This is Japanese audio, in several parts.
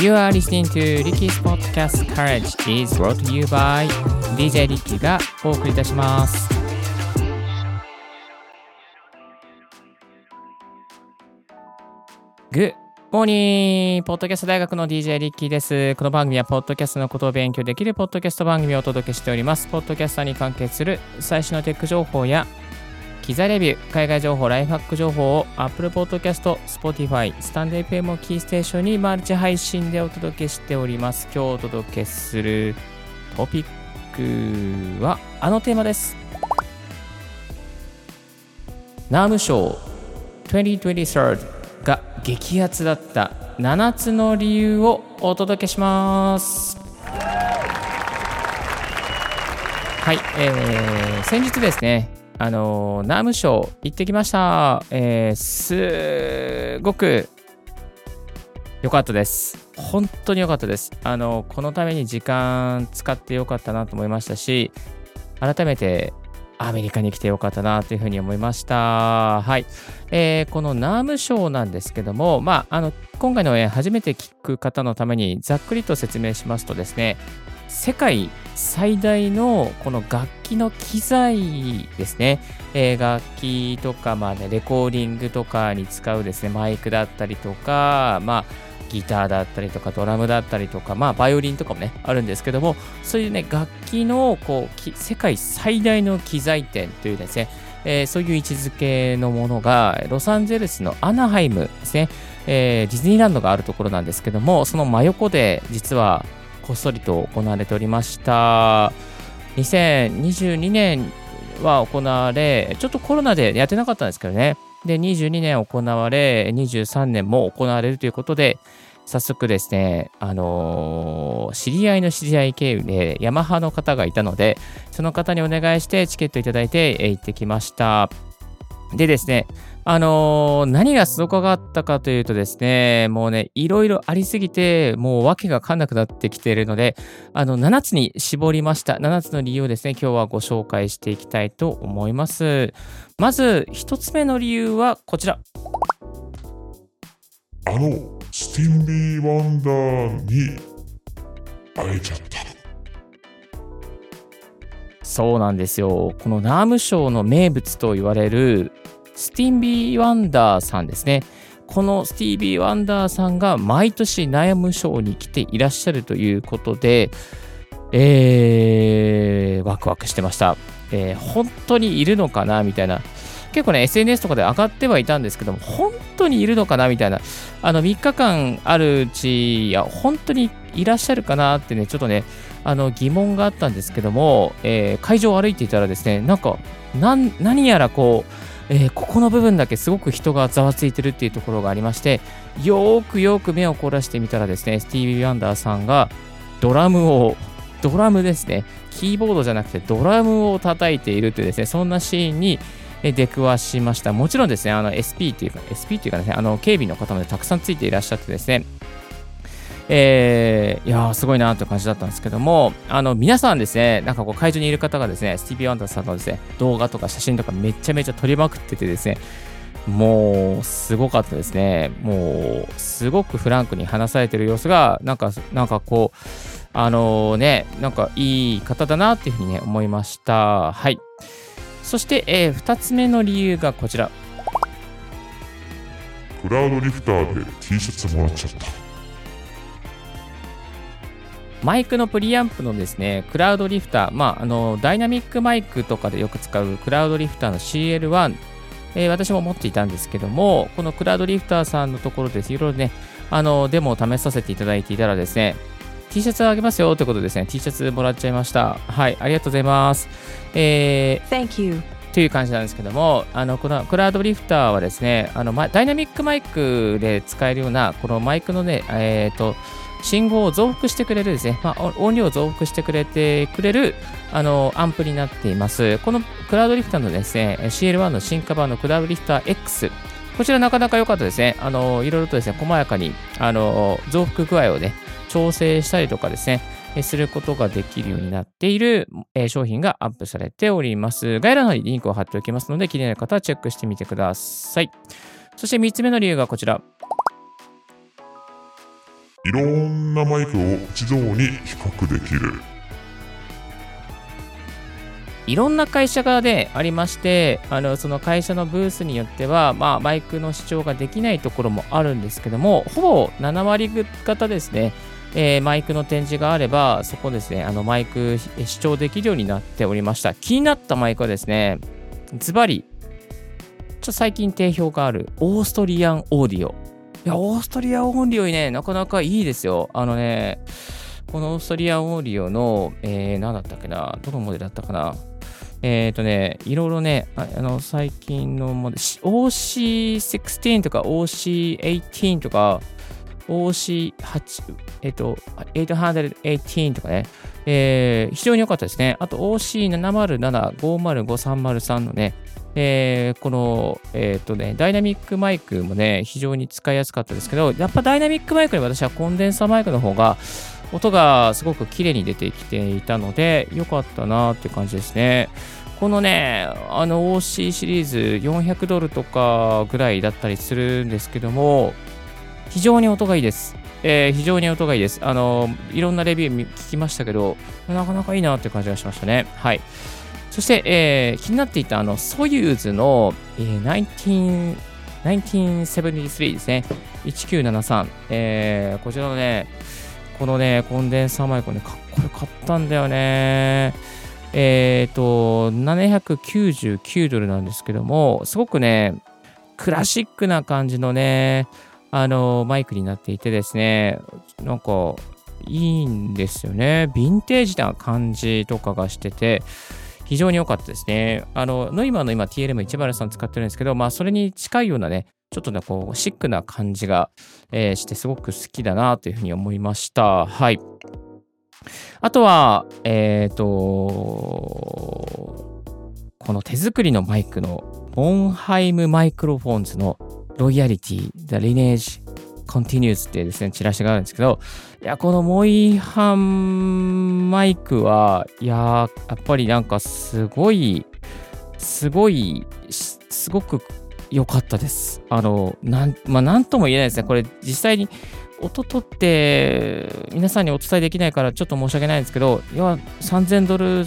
You are listening to Ricky's Podcast Courage is brought to you by DJ リッキーがお送りいたします。グッモーニーポッドキャスト大学の DJ リッキーです。この番組はポッドキャストのことを勉強できるポッドキャスト番組をお届けしております。ポッドキャスターに関係する最新のテック情報や機材レビュー、海外情報、ライフハック情報を Apple Podcast、Spotify、スタンデー FM をキーステーションにマルチ配信でお届けしております。今日お届けするトピックはあのテーマです。ナーム賞2023が激アツだった7つの理由をお届けします。はい、えー、先日ですね、あのー、ナームショー行ってきました。えー、すごく良かったです。本当に良かったです。あのーこのために時間使って良かったなと思いましたし、改めてアメリカに来てよかったなというふうに思いました。はい。えーこのナームショーなんですけども、まあ、あの、今回の、えー初めて聞く方のためにざっくりと説明しますとですね、世界最大のこの楽器の機材ですね、えー楽器とか、まあね、レコーディングとかに使うですね、マイクだったりとか、まあ、ギターだったりとかドラムだったりとか、まあ、バイオリンとかもね、あるんですけども、そういうね、楽器のこうき世界最大の機材店というですね、えーそういう位置づけのものが、ロサンゼルスのアナハイムですね、えーディズニーランドがあるところなんですけども、その真横で実はこっそりと行われておりました。2022年は行われ、ちょっとコロナでやってなかったんですけどね。で、22年行われ、23年も行われるということで、早速ですね、あのー知り合いの知り合い経由でヤマハの方がいたので、その方にお願いしてチケットいただいて行ってきました。でですね、あのー何がすごかったかというとですね、もうね、いろいろありすぎて、もう訳がわかんなくなってきているので、あの、7つに絞りました。7つの理由をですね、今日はご紹介していきたいと思います。まず、1つ目の理由はこちら。あのスティービー・ワンダーに会えちゃった。そうなんですよ。このナームショーの名物と言われるスティービー・ワンダーさんですね。このスティービー・ワンダーさんが毎年ナームショーに来ていらっしゃるということで、えー、ワクワクしてました。えー本当にいるのかなみたいな。結構ね、SNS とかで上がってはいたんですけども、本当にいるのかなみたいな。あの、3日間あるうち、いや、本当にいらっしゃるかなってね、ちょっとね、あの疑問があったんですけども、えー会場を歩いていたらですね、なんか、何やらこう、えーここの部分だけすごく人がざわついてるっていうところがありまして、よーくよく目を凝らしてみたらですね、スティービー・ワンダーさんがドラムを、ドラムですね、キーボードじゃなくてドラムを叩いているというですね、そんなシーンに出くわしました。もちろんですね、あの SP っていうか、SP っていうかですね、あの警備の方もたくさんついていらっしゃってですね、えーいやーすごいなという感じだったんですけども、あの皆さんですね、なんかこう会場にいる方がですね、スティービー・ワンダーさんのですね、動画とか写真とかめちゃめちゃ撮りまくっててですね、もうすごかったですね。もうすごくフランクに話されてる様子が、なんか、なんかこう、あのね、なんかいい方だなっていうふうにね、思いました。はい。そして、え2つ目の理由がこちら。クラウドリフターで T シャツもらっちゃった。マイクのプリアンプのですね、クラウドリフター、まあ、あの、ダイナミックマイクとかでよく使うクラウドリフターの CL1、えー私も持っていたんですけども、このクラウドリフターさんのところです、いろいろね、あの、デモを試させていただいていたらですね、T シャツあげますよということでですね、T シャツもらっちゃいました。はい、ありがとうございます。えー Thank you. という感じなんですけども、あのこのクラウドリフターはですね、あのまダイナミックマイクで使えるような、このマイクのね、えーと、信号を増幅してくれるですね、まあ、音量を増幅してくれてくれるあのアンプになっています。このクラウドリフターのですね、CL1 の進化版のクラウドリフター X、こちらなかなか良かったですね。あのいろいろとですね、細やかにあの増幅具合をね、調整したりとかですね、することができるようになっている、え商品がアップされております。概要欄の方にリンクを貼っておきますので、気になる方はチェックしてみてください。そして3つ目の理由がこちら。いろんなマイクを一堂に比較できる。いろんな会社がね、ありまして、あの、その会社のブースによっては、まあ、マイクの視聴ができないところもあるんですけども、ほぼ7割方ですね、えーマイクの展示があれば、そこですね、あの、マイク視聴できるようになっておりました。気になったマイクはですね、ズバリ、ちょっと最近定評がある、オーストリアンオーディオ。いや、オーストリアンオーリオね、なかなかいいですよ。あのね、このオーストリアオーディオの、えー、何だったっけな、どのモデルだったかな。えっ、とね、いろいろね、あの、最近のモデル、OC16 とか OC18 とか、OC8、えっ、と、818とかね、えー非常に良かったですね。あと OC707、505、303のね、えーこの、えっ、とね、ダイナミックマイクもね、非常に使いやすかったですけど、やっぱダイナミックマイクより私はコンデンサーマイクの方が、音がすごく綺麗に出てきていたので、良かったなっていう感じですね。このね、あの OC シリーズ400ドルとかぐらいだったりするんですけども、非常に音がいいです。えー非常に音がいいです。あの、いろんなレビュー聞きましたけど、なかなかいいなって感じがしましたね。はい。そして、えー気になっていたあの、ソユーズの、えー19 1973ですね。1973。えーこちらのね、このね、コンデンサーマイクね、かっこよかったんだよね。えっ、と、799ドルなんですけども、すごくね、クラシックな感じのね、あの、マイクになっていてですね、なんか、いいんですよね。ヴィンテージな感じとかがしてて、非常に良かったですね。あの、ノイマーの今 TLM103 使ってるんですけど、まあ、それに近いようなね、ちょっとね、こう、シックな感じが、えーして、すごく好きだなというふうに思いました。はい。あとは、えっ、と、この手作りのマイクの、ボンハイムマイクロフォンズのロイヤリティ、The Lineage Continues ってですね、チラシがあるんですけど、いや、このモイハンマイクは、いや、やっぱりなんかすごい、すごい、すごく良かったです。あの、なん、まあ、なんとも言えないですね。これ、実際に音取って、皆さんにお伝えできないから、ちょっと申し訳ないんですけど、要は3000ドル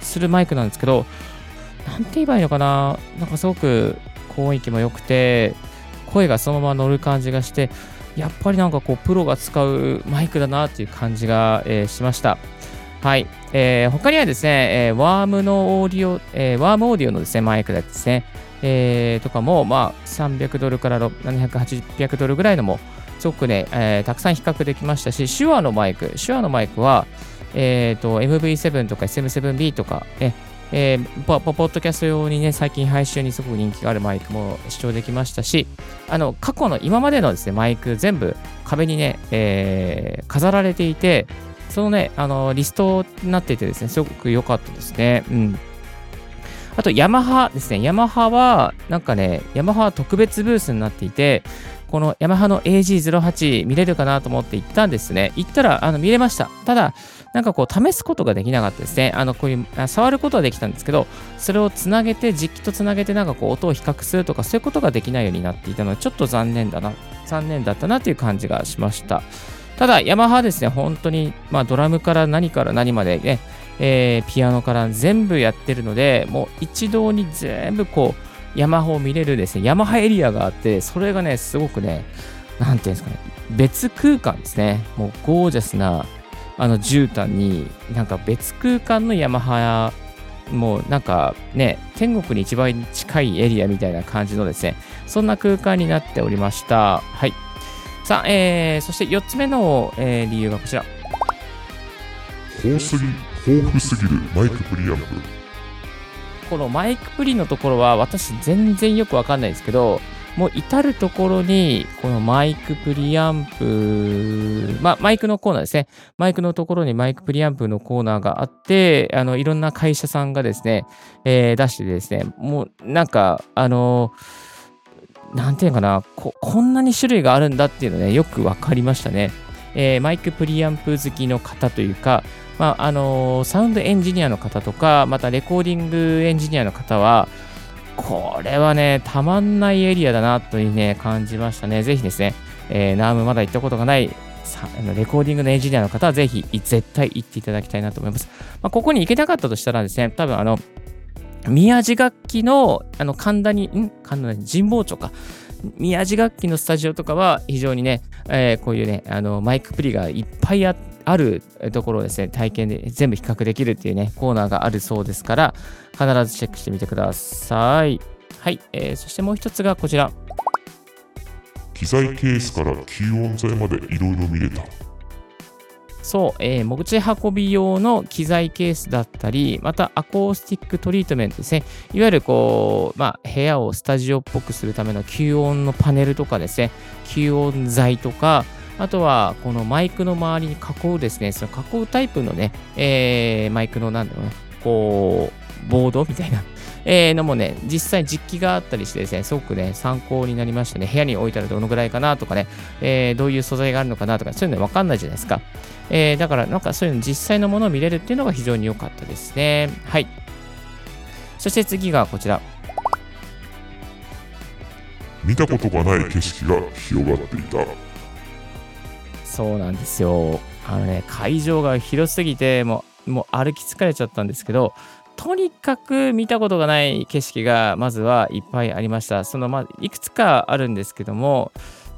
するマイクなんですけど、なんて言えばいいのかななんかすごく高音域も良くて、声がそのまま乗る感じがして、やっぱりなんかこう、プロが使うマイクだなっていう感じが、えーしました。はい。えー他にはですね、えーワームのオーディオ、えーワームオーディオのですね、マイクですね、えーとかも、まあ、300ドルから700、800ドルぐらいのも、すごくね、えーたくさん比較できましたし、手話のマイク、手話のマイクは、えーと、MV7 とか SM7B とか、ね、えーポポポッドキャスト用にね、最近配信にすごく人気があるマイクも視聴できましたし、あの、過去の今までのですね、マイク全部壁にね、えー飾られていて、そのね、あの、リストになっていてですね、すごく良かったですね。うん。あと、ヤマハですね。ヤマハは、なんかね、ヤマハ特別ブースになっていて、このヤマハの AG08 見れるかなと思って行ったんですね。行ったら、あの、見れました。ただ、なんかこう、試すことができなかったですね。あの、こういう、触ることはできたんですけど、それをつなげて、実機とつなげて、なんかこう、音を比較するとか、そういうことができないようになっていたので、ちょっと残念だな、残念だったなという感じがしました。ただ、ヤマハですね、本当に、まあ、ドラムから何から何までね、えーピアノから全部やってるので、もう一堂に全部こう、ヤマハを見れるですね、ヤマハエリアがあって、それがね、すごくね、なんていうんですかね、別空間ですね。もうゴージャスな、あの、絨毯に、なんか別空間のヤマハ、もうなんかね、天国に一番近いエリアみたいな感じのですね、そんな空間になっておりました。はい。さあ、えー、そして4つ目の、えー理由がこちら。豊すぎ、豊富すぎるマイクプリアンプ。このマイクプリのところは私全然よくわかんないですけど、もう至るところにこのマイクプリアンプ、まあマイクのコーナーですね。マイクのところにマイクプリアンプのコーナーがあって、あのいろんな会社さんがですね、えー出してですね、もうなんかあのなんていうかなこ、こんなに種類があるんだっていうのね、よくわかりましたね。えーマイクプリアンプ好きの方というか、まああのサウンドエンジニアの方とか、またレコーディングエンジニアの方は、これはね、たまんないエリアだなというね、感じましたね。ぜひですね、えーナームまだ行ったことがない、レコーディングのエンジニアの方はぜひ絶対行っていただきたいなと思います。まあ、ここに行けなかったとしたらですね、多分あの、宮地楽器の、あの、神田に、ん？神田に？神保町か。宮地楽器のスタジオとかは非常にね、えー、こういうね、あの、マイクプリがいっぱいあってあるところをですね、体験で全部比較できるっていうね、コーナーがあるそうですから、必ずチェックしてみてください。はい、えー、そしてもう一つがこちら。機材ケースから吸音材までいろいろ見れた。そう、えー、持ち運び用の機材ケースだったり、またアコースティックトリートメントですね。いわゆるこう、まあ、部屋をスタジオっぽくするための吸音のパネルとかですね、吸音材とか、あとは、このマイクの周りに囲うですね、その囲うタイプのね、えー、マイクのなんだろうな、こう、ボードみたいな、えー、のもね、実際実機があったりしてですね、すごくね、参考になりましたね。部屋に置いたらどのぐらいかなとかね、えー、どういう素材があるのかなとか、そういうのわかんないじゃないですか。えー、だから、なんかそういうの実際のものを見れるっていうのが非常に良かったですね。はい。そして次がこちら。見たことがない景色が広がっていた。そうなんですよ。あのね、会場が広すぎて、もう、もう歩き疲れちゃったんですけど、とにかく見たことがない景色がまずはいっぱいありました。そのまいくつかあるんですけども、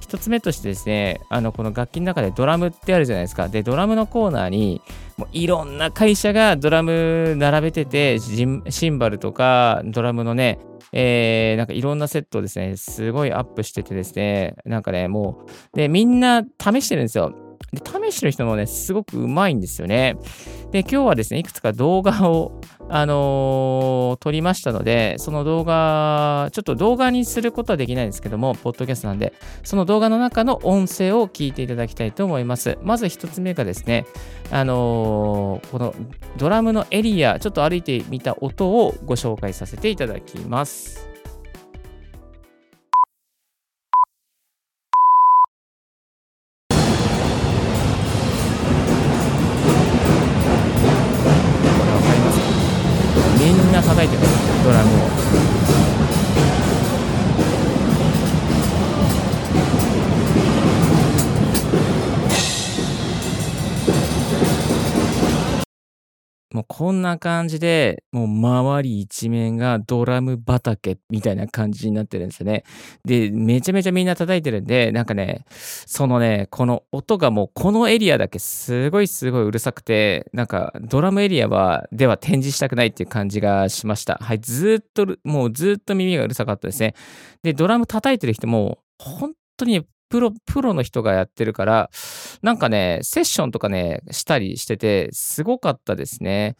1つ目としてですね、あのこの楽器の中でドラムってあるじゃないですか。で、ドラムのコーナーに、もういろんな会社がドラム並べてて、シンバルとかドラムのね、えー、なんかいろんなセットをですね、すごいアップしててですね、なんかね、もう、で、みんな試してるんですよ。で、試してる人もね、すごくうまいんですよね。で、今日はですね、いくつか動画を、あのー、撮りましたので、その動画、ちょっと動画にすることはできないんですけども、ポッドキャストなんで、その動画の中の音声を聞いていただきたいと思います。まず一つ目がですね、あのー、このドラムのエリア、ちょっと歩いてみた音をご紹介させていただきます。こんな感じで、もう周り一面がドラム畑みたいな感じになってるんですよね。で、めちゃめちゃみんな叩いてるんで、なんかね、そのね、この音がもうこのエリアだけすごいすごいうるさくて、なんかドラムエリアは、では展示したくないっていう感じがしました。はい、ずっと、もうずっと耳がうるさかったですね。で、ドラム叩いてる人も、本当にプロ、プロの人がやってるから、なんかね、セッションとかね、したりしてて、すごかったですね。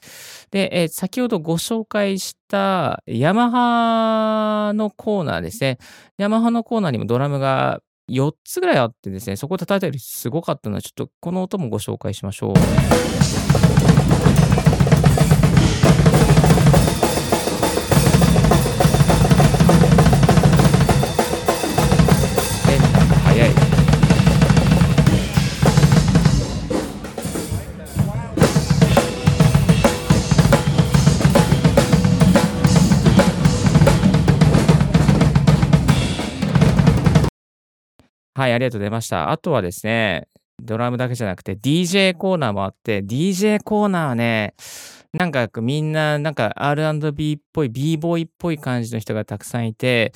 で、え、先ほどご紹介したヤマハのコーナーですね。ヤマハのコーナーにもドラムが4つぐらいあってですね、そこ叩いたりすごかったので、ちょっとこの音もご紹介しましょう。はい、ありがとうございました。あとはですね、ドラムだけじゃなくて DJ コーナーもあって、DJ コーナーはね、なんかみんななんか R&B っぽい、b ボーイっぽい感じの人がたくさんいて、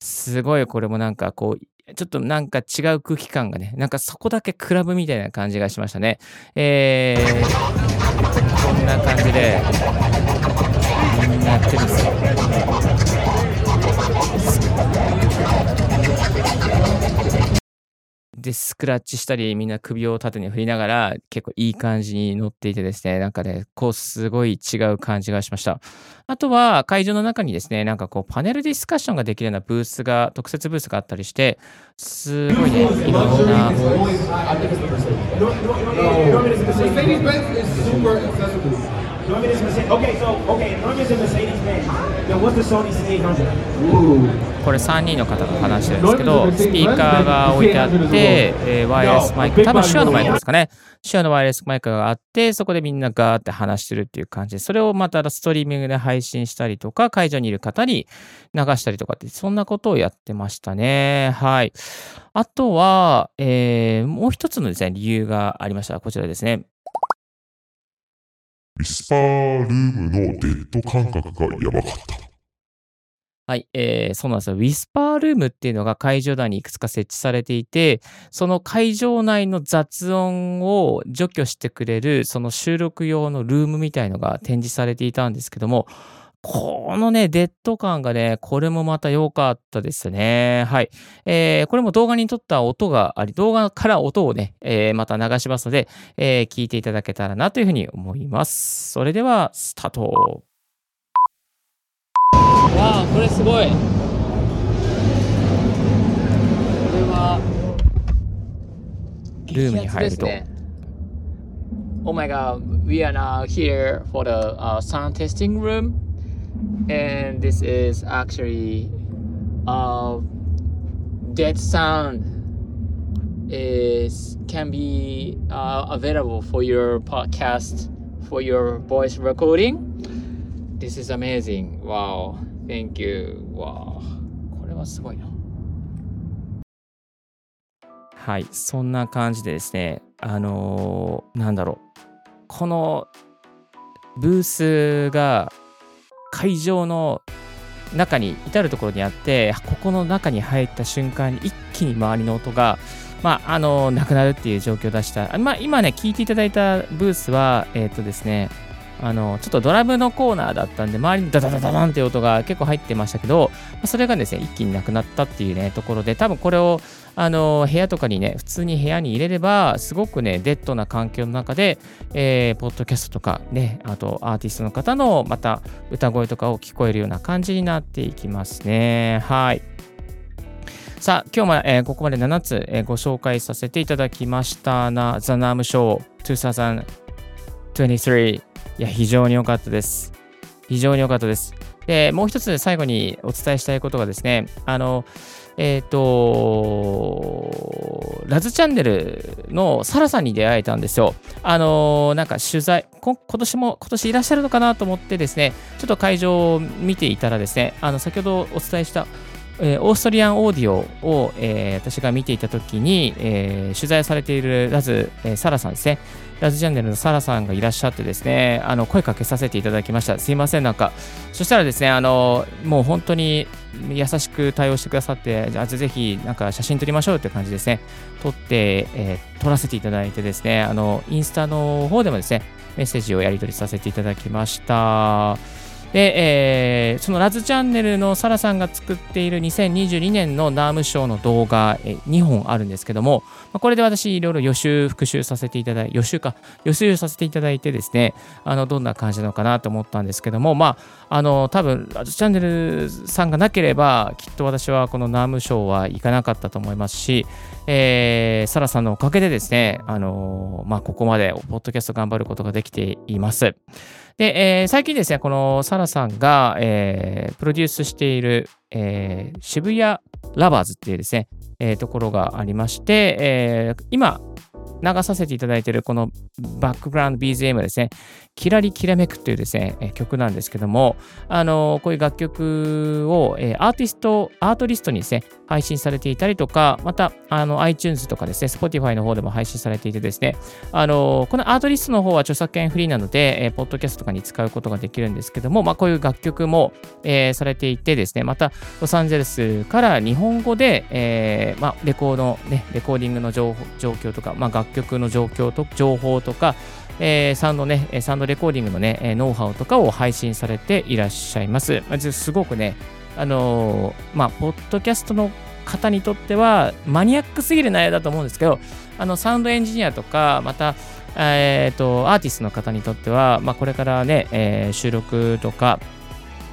すごいこれもなんかこう、ちょっとなんか違う空気感がね、なんかそこだけクラブみたいな感じがしましたね。えー、こんな感じで、みんなやってるんですよ。で、スクラッチしたり、みんな首を縦に振りながら、結構いい感じに乗っていてですね、なんかね、こう、すごい違う感じがしました。あとは、会場の中にですね、なんかこう、パネルディスカッションができるようなブースが、特設ブースがあったりして、すごいね、いろんな。これ3人の方が話してるんですけど、スピーカーが置いてあって、えー、ワイヤレスマイク、多分手話のマイクですかね。手話のワイヤレスマイクがあって、そこでみんなガーって話してるっていう感じで、それをまたストリーミングで配信したりとか、会場にいる方に流したりとかって、そんなことをやってましたね。はい。あとは、えー、もう一つのですね、理由がありました。こちらですね。ウィスパールームのデッド感覚がやばかった。はい、えー、そうなんですよ。ウィスパールームっていうのが会場内にいくつか設置されていて、その会場内の雑音を除去してくれる、その収録用のルームみたいのが展示されていたんですけども、このね、デッド感がね、これもまた良かったですね。はい。えー、これも動画に撮った音があり、動画から音をね、えー、また流しますので、えー、聞いていただけたらなというふうに思います。それでは、スタート。わあ、これすごい。これは、ルームに入ると。Oh my god, we are now here for the、uh, sound testing room. And this is actually uh, dead sound is can be uh, available for your podcast for your voice recording this is amazing wow thank you wow これはすごいなはいそんな感じでですねあのー、なんだろうこのブースが会場の中に至るところにあってここの中に入った瞬間に一気に周りの音がまあ、あの、なくなるっていう状況を出した。まあ、今ね、聞いていただいたブースは、えっ、ー、とですね、あの、ちょっとドラムのコーナーだったんで、周りにダダダダダンっていう音が結構入ってましたけど、それがですね、一気になくなったっていうね、ところで、多分これを、あの、部屋とかにね、普通に部屋に入れれば、すごくね、デッドな環境の中で、えー、ポッドキャストとかね、あとアーティストの方のまた歌声とかを聞こえるような感じになっていきますね。はい。さあ、今日も、えー、ここまで7つ、えー、ご紹介させていただきましたな、ザ・ナームショー2023。いや、非常に良かったです。非常に良かったです。で、もう一つ最後にお伝えしたいことがですね、あの、えっ、ー、と、ラズチャンネルのサラさんに出会えたんですよ。あの、なんか取材、今年も、今年いらっしゃるのかなと思ってですね、ちょっと会場を見ていたらですね、あの、先ほどお伝えした、えー、オーストリアンオーディオを、えー、私が見ていたときに、えー、取材されているラズ、えー、サラさんですね。ラズチャンネルのサラさんがいらっしゃってですね、あの声かけさせていただきました。すいません、なんか、そしたらですね、あのもう本当に優しく対応してくださって、じゃあぜひなんか写真撮りましょうって感じですね、撮って、え、撮らせていただいてですね、あのインスタの方でもですね、メッセージをやり取りさせていただきました。で、えー、そのラズチャンネルのサラさんが作っている2022年のナームショーの動画、え、2本あるんですけども、ま、これで私いろいろ予習、復習させていただいて、予習か、予習させていただいてですね、あの、どんな感じなのかなと思ったんですけども、まあ、あの、多分、ラズチャンネルさんがなければ、きっと私はこのナームショーは行かなかったと思いますし、えー、サラさんのおかげでですね、あのまあ、ここまでポッドキャスト頑張ることができています。で、えー、最近ですね、このサラさんが、えー、プロデュースしている、えー、渋谷ラバーズっていうですね、えー、ところがありまして、えー、今、流させていただいているこのバックグラウンド BGM ですね、キラリキラメクというですね、曲なんですけども、あの、こういう楽曲を、えアーティスト、アートリストにですね、配信されていたりとか、また、あの、iTunes とかですね、Spotify の方でも配信されていてですね、あの、このアートリストの方は著作権フリーなので、えー、ポッドキャストとかに使うことができるんですけども、まあ、こういう楽曲も、えー、されていてですね、また、ロサンゼルスから日本語で、えー、まあ、レコード、ね、レコーディングの状況とか、まあ、楽曲の状況と、情報とか、えー、サウンドね、サウンドレコーディングのね、ノウハウとかを配信されていらっしゃいます。すごくね、あのー、まあ、ポッドキャストの方にとってはマニアックすぎる内容だと思うんですけど、あの、サウンドエンジニアとか、また、えっ、ー、と、アーティストの方にとっては、まあ、これからね、えー、収録とか、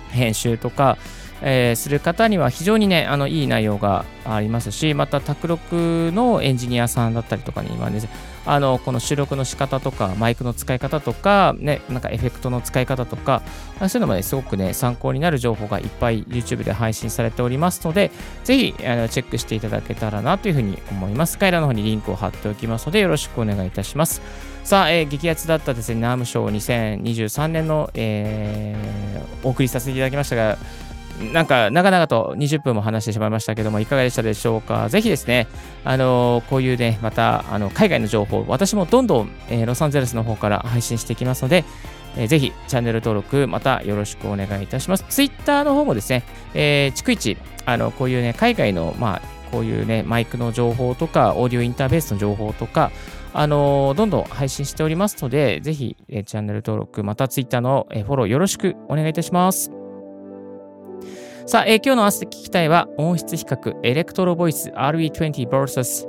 編集とか、えー、する方には非常にね、あのいい内容がありますし、また、卓録のエンジニアさんだったりとかにはね、あのこの収録の仕方とか、マイクの使い方とか、ね、なんかエフェクトの使い方とか、そういうのもね、すごくね、参考になる情報がいっぱい YouTube で配信されておりますので、ぜひあのチェックしていただけたらなというふうに思います。概要欄の方にリンクを貼っておきますので、よろしくお願いいたします。さあ、えー、激アツだったですね、ナームショー2023年の、えー、お送りさせていただきましたが、なんか長々と20分も話してしまいましたけども、いかがでしたでしょうか？ぜひですね、あのこういうね、またあの海外の情報、私もどんどん、えー、ロサンゼルスの方から配信していきますので、えー、ぜひチャンネル登録、またよろしくお願いいたします。ツイッターの方もですね、えー、逐一、あのこういうね、海外の、まあ、こういうね、マイクの情報とか、オーディオインターフェースの情報とか、あの、どんどん配信しておりますので、ぜひ、え、チャンネル登録、またツイッターの、え、フォローよろしくお願いいたします。さあ、えー、今日の明日聞きたいは、音質比較、エレクトロボイス RE20 vs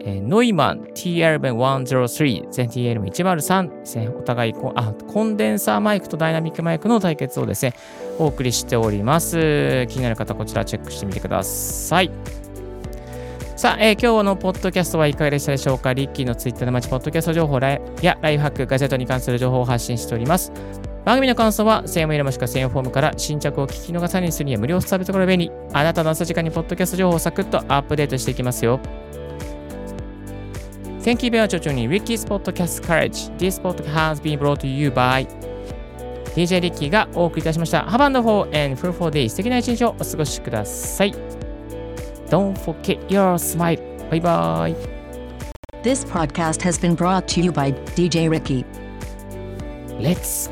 えー、ノイマン TR103 全 TL103 ですね。お互いコあコンデンサーマイクとダイナミックマイクの対決をですね、お送りしております。気になる方、こちらチェックしてみてください。さあ、えー、今日のポッドキャストはいかがでしたでしょうか？リッキーのツイッターで待ちポッドキャスト情報やライフハック、ガジェットに関する情報を発信しております。番組の感想は、専用メールもしくは専用フォームから新着を聞き逃さにするには無料サービスころ便利。あなたの朝時間にポッドキャスト情報をサクッとアップデートしていきますよ。Thank you very much for joining Ricky's Podcast Courage. This podcast has been brought to you by DJ リッキーがお送りいたしました。Have a wonderful and fruitful day. 素敵な一日をお過ごしください。Don't forget your smile. Bye bye. This podcast has been brought to you by DJ Ricky. Let's